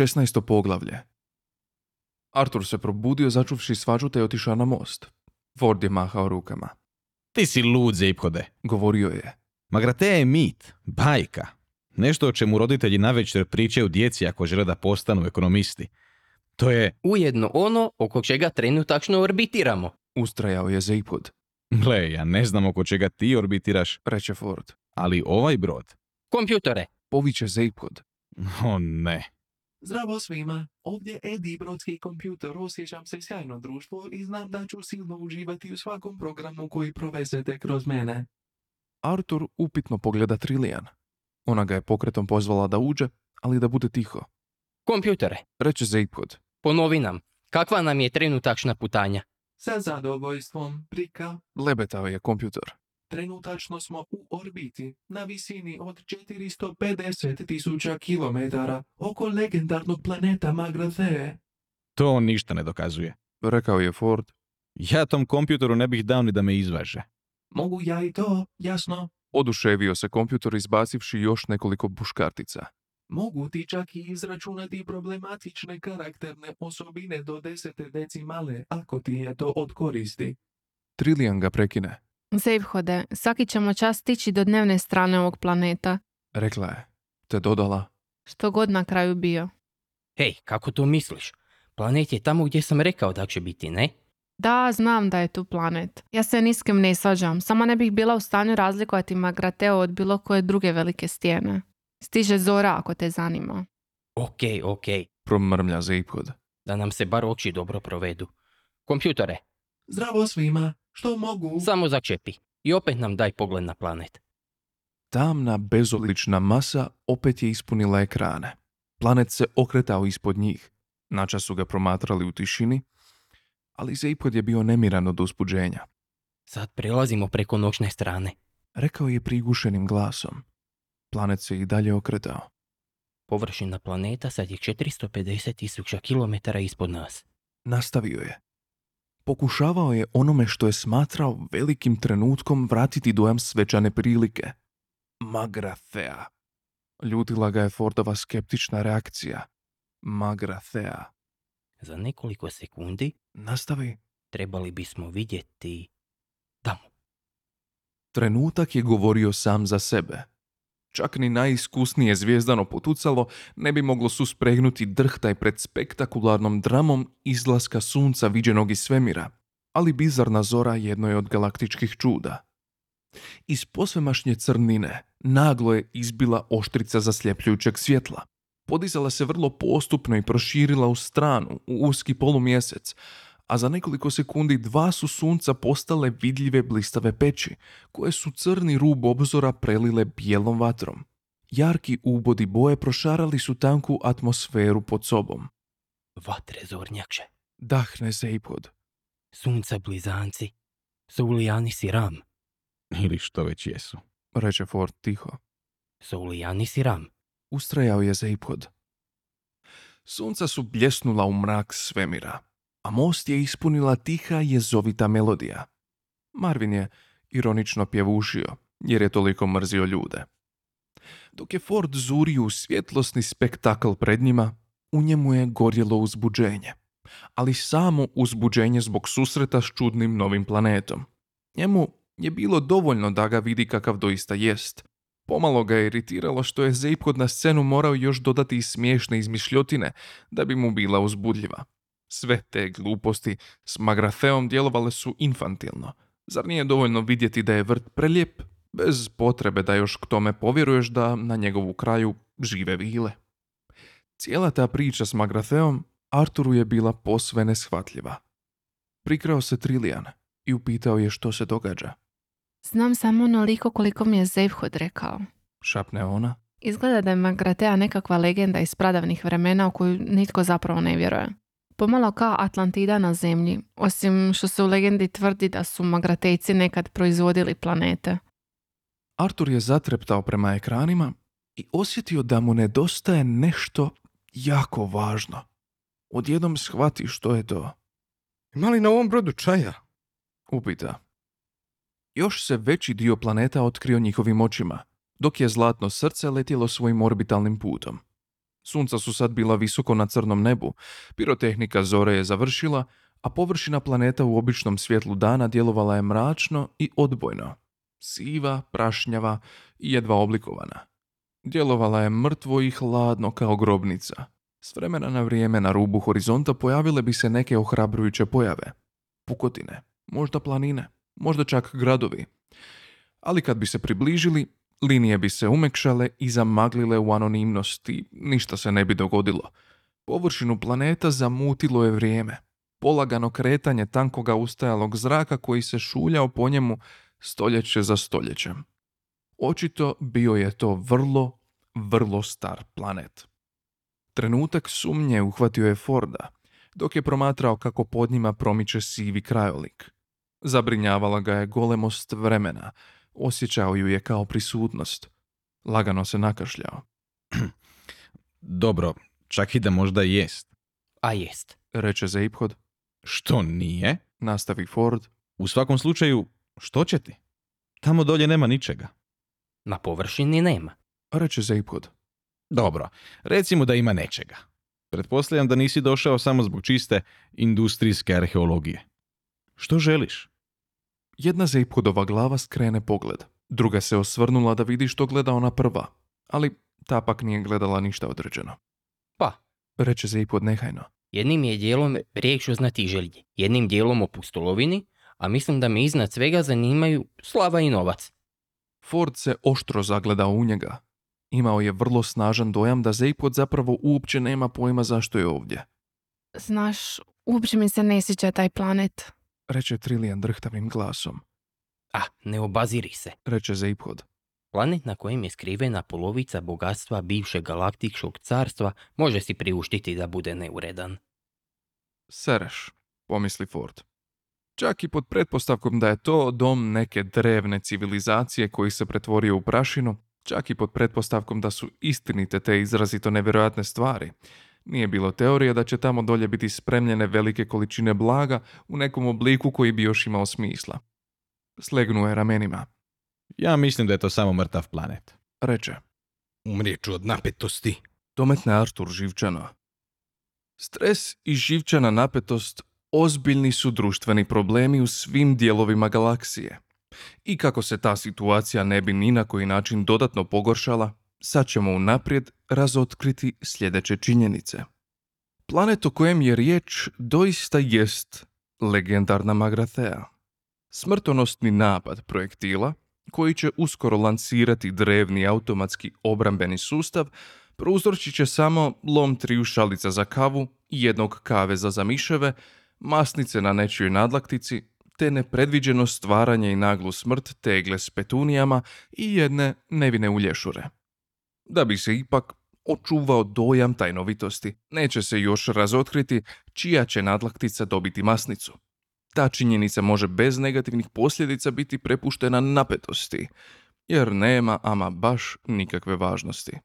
16. poglavlje Artur se probudio začuvši svađu te je otišao na most. Ford je mahao rukama. Ti si lud, Zipkode. Govorio je. Magratea je mit, bajka. Nešto o čemu roditelji navečer pričaju djeci ako žele da postanu ekonomisti. To je, Ujedno ono oko čega trenutačno orbitiramo. Ustrajao je Zeipod. gle, ja ne znam oko čega ti orbitiraš, Reče Ford. ali ovaj brod, Kompjutore, Poviće Zeipod. o ne. Zdravo svima, ovdje Edi Brodski kompjuter, osjećam se sjajno društvo i znam da ću silno uživati u svakom programu koji provezete kroz mene. Artur upitno pogleda Trilijan. Ona ga je pokretom pozvala da uđe, ali da bude tiho. kompjutore, Reče Zeipod. ponovi nam, kakva nam je trenutačna putanja? Sa zadovoljstvom, prika, Lebetao je kompjutor. Trenutačno smo u orbiti na visini od 450 tisuća kilometara oko legendarnog planeta Magrathee. To ništa ne dokazuje. Rekao je Ford. Ja tom kompjutoru ne bih dao ni da me izvaže. Mogu ja i to, jasno. Oduševio se kompjutor izbacivši još nekoliko buškartica. Mogu ti čak i izračunati problematične karakterne osobine do desete decimale, ako ti je to od koristi. Trilijan ga prekine. Zejvhode, svaki ćemo čas stići do dnevne strane ovog planeta, Rekla je. Te dodala. što god na kraju bio. Hej, kako to misliš? Planet je tamo gdje sam rekao da će biti, ne? Da, znam da je tu planet. Ja se ni s kim ne svađam, samo ne bih bila u stanju razlikovati Magrateo od bilo koje druge velike stijene. Stiže zora ako te zanima. Ok, ok, Promrmlja Zeipod. da nam se bar oči dobro provedu. Kompjutore, Zdravo svima, što mogu? samo začepi i opet nam daj pogled na planet. Tamna, bezolična masa opet je ispunila ekrane. Planet se okretao ispod njih. Načas su ga promatrali u tišini, ali Zeipod je bio nemiran od uzbuđenja. Sad prelazimo preko noćne strane. Rekao je prigušenim glasom. Planet se i dalje okretao. Površina planeta sad je 450 tisuća kilometara ispod nas. Nastavio je. Pokušavao je onome što je smatrao velikim trenutkom vratiti dojam svečane prilike. Magrathea. Ljutila ga je Fordova skeptična reakcija. Magrathea. Za nekoliko sekundi Nastavi. trebali bismo vidjeti tamo. Trenutak je govorio sam za sebe. Čak ni najiskusnije zvijezdano potucalo ne bi moglo suspregnuti drhtaj pred spektakularnom dramom izlaska sunca viđenog iz svemira, ali bizarna zora jedno je od galaktičkih čuda. Iz posvemašnje crnine naglo je izbila oštrica zasljepljujućeg svjetla. Podizala se vrlo postupno i proširila u stranu, u uski polumjesec, a za nekoliko sekundi dva su sunca postale vidljive blistave peći, koje su crni rub obzora prelile bijelom vatrom. Jarki ubodi boje prošarali su tanku atmosferu pod sobom. Vatre zornjakše, Dahne Zeipod. sunca blizanci, Soulijanis i Ram, Ili što već jesu. reče Ford tiho. Soulijanis i Ram. Ustrajao je Zeipod. Sunca su bljesnula u mrak svemira, a most je ispunila tiha jezovita melodija. Marvin je ironično pjevušio, jer je toliko mrzio ljude. Dok je Ford zurio u svjetlosni spektakl pred njima, u njemu je gorjelo uzbuđenje. Ali samo uzbuđenje zbog susreta s čudnim novim planetom. Njemu je bilo dovoljno da ga vidi kakav doista jest. Pomalo ga je iritiralo što je Zeipod na scenu morao još dodati i smiješne izmišljotine da bi mu bila uzbudljiva. Sve te gluposti s Magratheom djelovale su infantilno. Zar nije dovoljno vidjeti da je vrt prelijep, bez potrebe da još k tome povjeruješ da na njegovu kraju žive vile? Cijela ta priča s Magratheom Arturu je bila posve neshvatljiva. Prikrao se Trilijan i upitao je što se događa. Znam samo onoliko koliko mi je Zejvhod rekao. Šapne ona. Izgleda da je Magratea nekakva legenda iz pradavnih vremena u koju nitko zapravo ne vjeruje. Pomalo kao Atlantida na zemlji, osim što se u legendi tvrdi da su Magratejci nekad proizvodili planete. Artur je zatreptao prema ekranima i osjetio da mu nedostaje nešto jako važno. Odjednom shvati što je to. Ima li na ovom brodu čaja? Upita. Još se veći dio planeta otkrio njihovim očima, dok je zlatno srce letjelo svojim orbitalnim putom. Sunca su sad bila visoko na crnom nebu, pirotehnika zore je završila, a površina planeta u običnom svjetlu dana djelovala je mračno i odbojno. Siva, prašnjava i jedva oblikovana. Djelovala je mrtvo i hladno kao grobnica. S vremena na vrijeme na rubu horizonta pojavile bi se neke ohrabrujuće pojave. Pukotine, možda planine, možda čak gradovi. Ali kad bi se približili, linije bi se umekšale i zamaglile u anonimnost i ništa se ne bi dogodilo. Površinu planeta zamutilo je vrijeme. Polagano kretanje tankoga ustajalog zraka koji se šuljao po njemu stoljeće za stoljećem. Očito bio je to vrlo, vrlo star planet. Trenutak sumnje uhvatio je Forda, dok je promatrao kako pod njima promiče sivi krajolik. Zabrinjavala ga je golemost vremena, osjećao ju je kao prisutnost. Lagano se nakašljao. Dobro, čak i da možda jest. A jest. Reče Zeiphod, Što nije? nastavi Ford, U svakom slučaju, što će ti? Tamo dolje nema ničega. Na površini nema. reče Zeiphod. Dobro, recimo da ima nečega. Pretpostavljam da nisi došao samo zbog čiste industrijske arheologije. Što želiš? Jedna Zeiphodova glava skrene pogled. Druga se osvrnula da vidi što gleda ona prva, ali ta pak nije gledala ništa određeno. Pa, Reče Zeiphod nehajno. jednim je dijelom riječ o znatiželji, jednim dijelom o pustolovini, a mislim da me iznad svega zanimaju slava i novac. Ford se oštro zagledao u njega. Imao je vrlo snažan dojam da Zeiphod zapravo uopće nema pojma zašto je ovdje. Znaš, uopće mi se ne sjeća taj planet. Reče Trillian drhtavim glasom. A, ne obaziri se. Reče Zeiphod. Planet na kojem je skrivena polovica bogatstva bivšeg galaktičkog carstva može si priuštiti da bude neuredan. Sereš, pomisli Ford. Čak i pod pretpostavkom da je to dom neke drevne civilizacije koji se pretvorio u prašinu, čak i pod pretpostavkom da su istinite te izrazito nevjerojatne stvari, nije bilo teorije da će tamo dolje biti spremljene velike količine blaga u nekom obliku koji bi još imao smisla. Slegnuo je ramenima. Ja mislim da je to samo mrtav planet. Reče, Umrijeću od napetosti. dometne Artur živčano. Stres i živčana napetost ozbiljni su društveni problemi u svim dijelovima galaksije. I kako se ta situacija ne bi ni na koji način dodatno pogoršala, sad ćemo unaprijed razotkriti sljedeće činjenice. Planet o kojem je riječ doista jest legendarna Magrathea. Smrtonosni napad projektila, koji će uskoro lancirati drevni automatski obrambeni sustav, prouzročit će samo lom triju šalica za kavu, jednog kaveza za miševe, masnice na nečijoj nadlaktici, te nepredviđeno stvaranje i naglu smrt tegle s petunijama i jedne nevine ulješure. Da bi se ipak očuvao dojam tajnovitosti, neće se još razotkriti čija će nadlaktica dobiti masnicu. Ta činjenica može bez negativnih posljedica biti prepuštena napetosti, jer nema ama baš nikakve važnosti.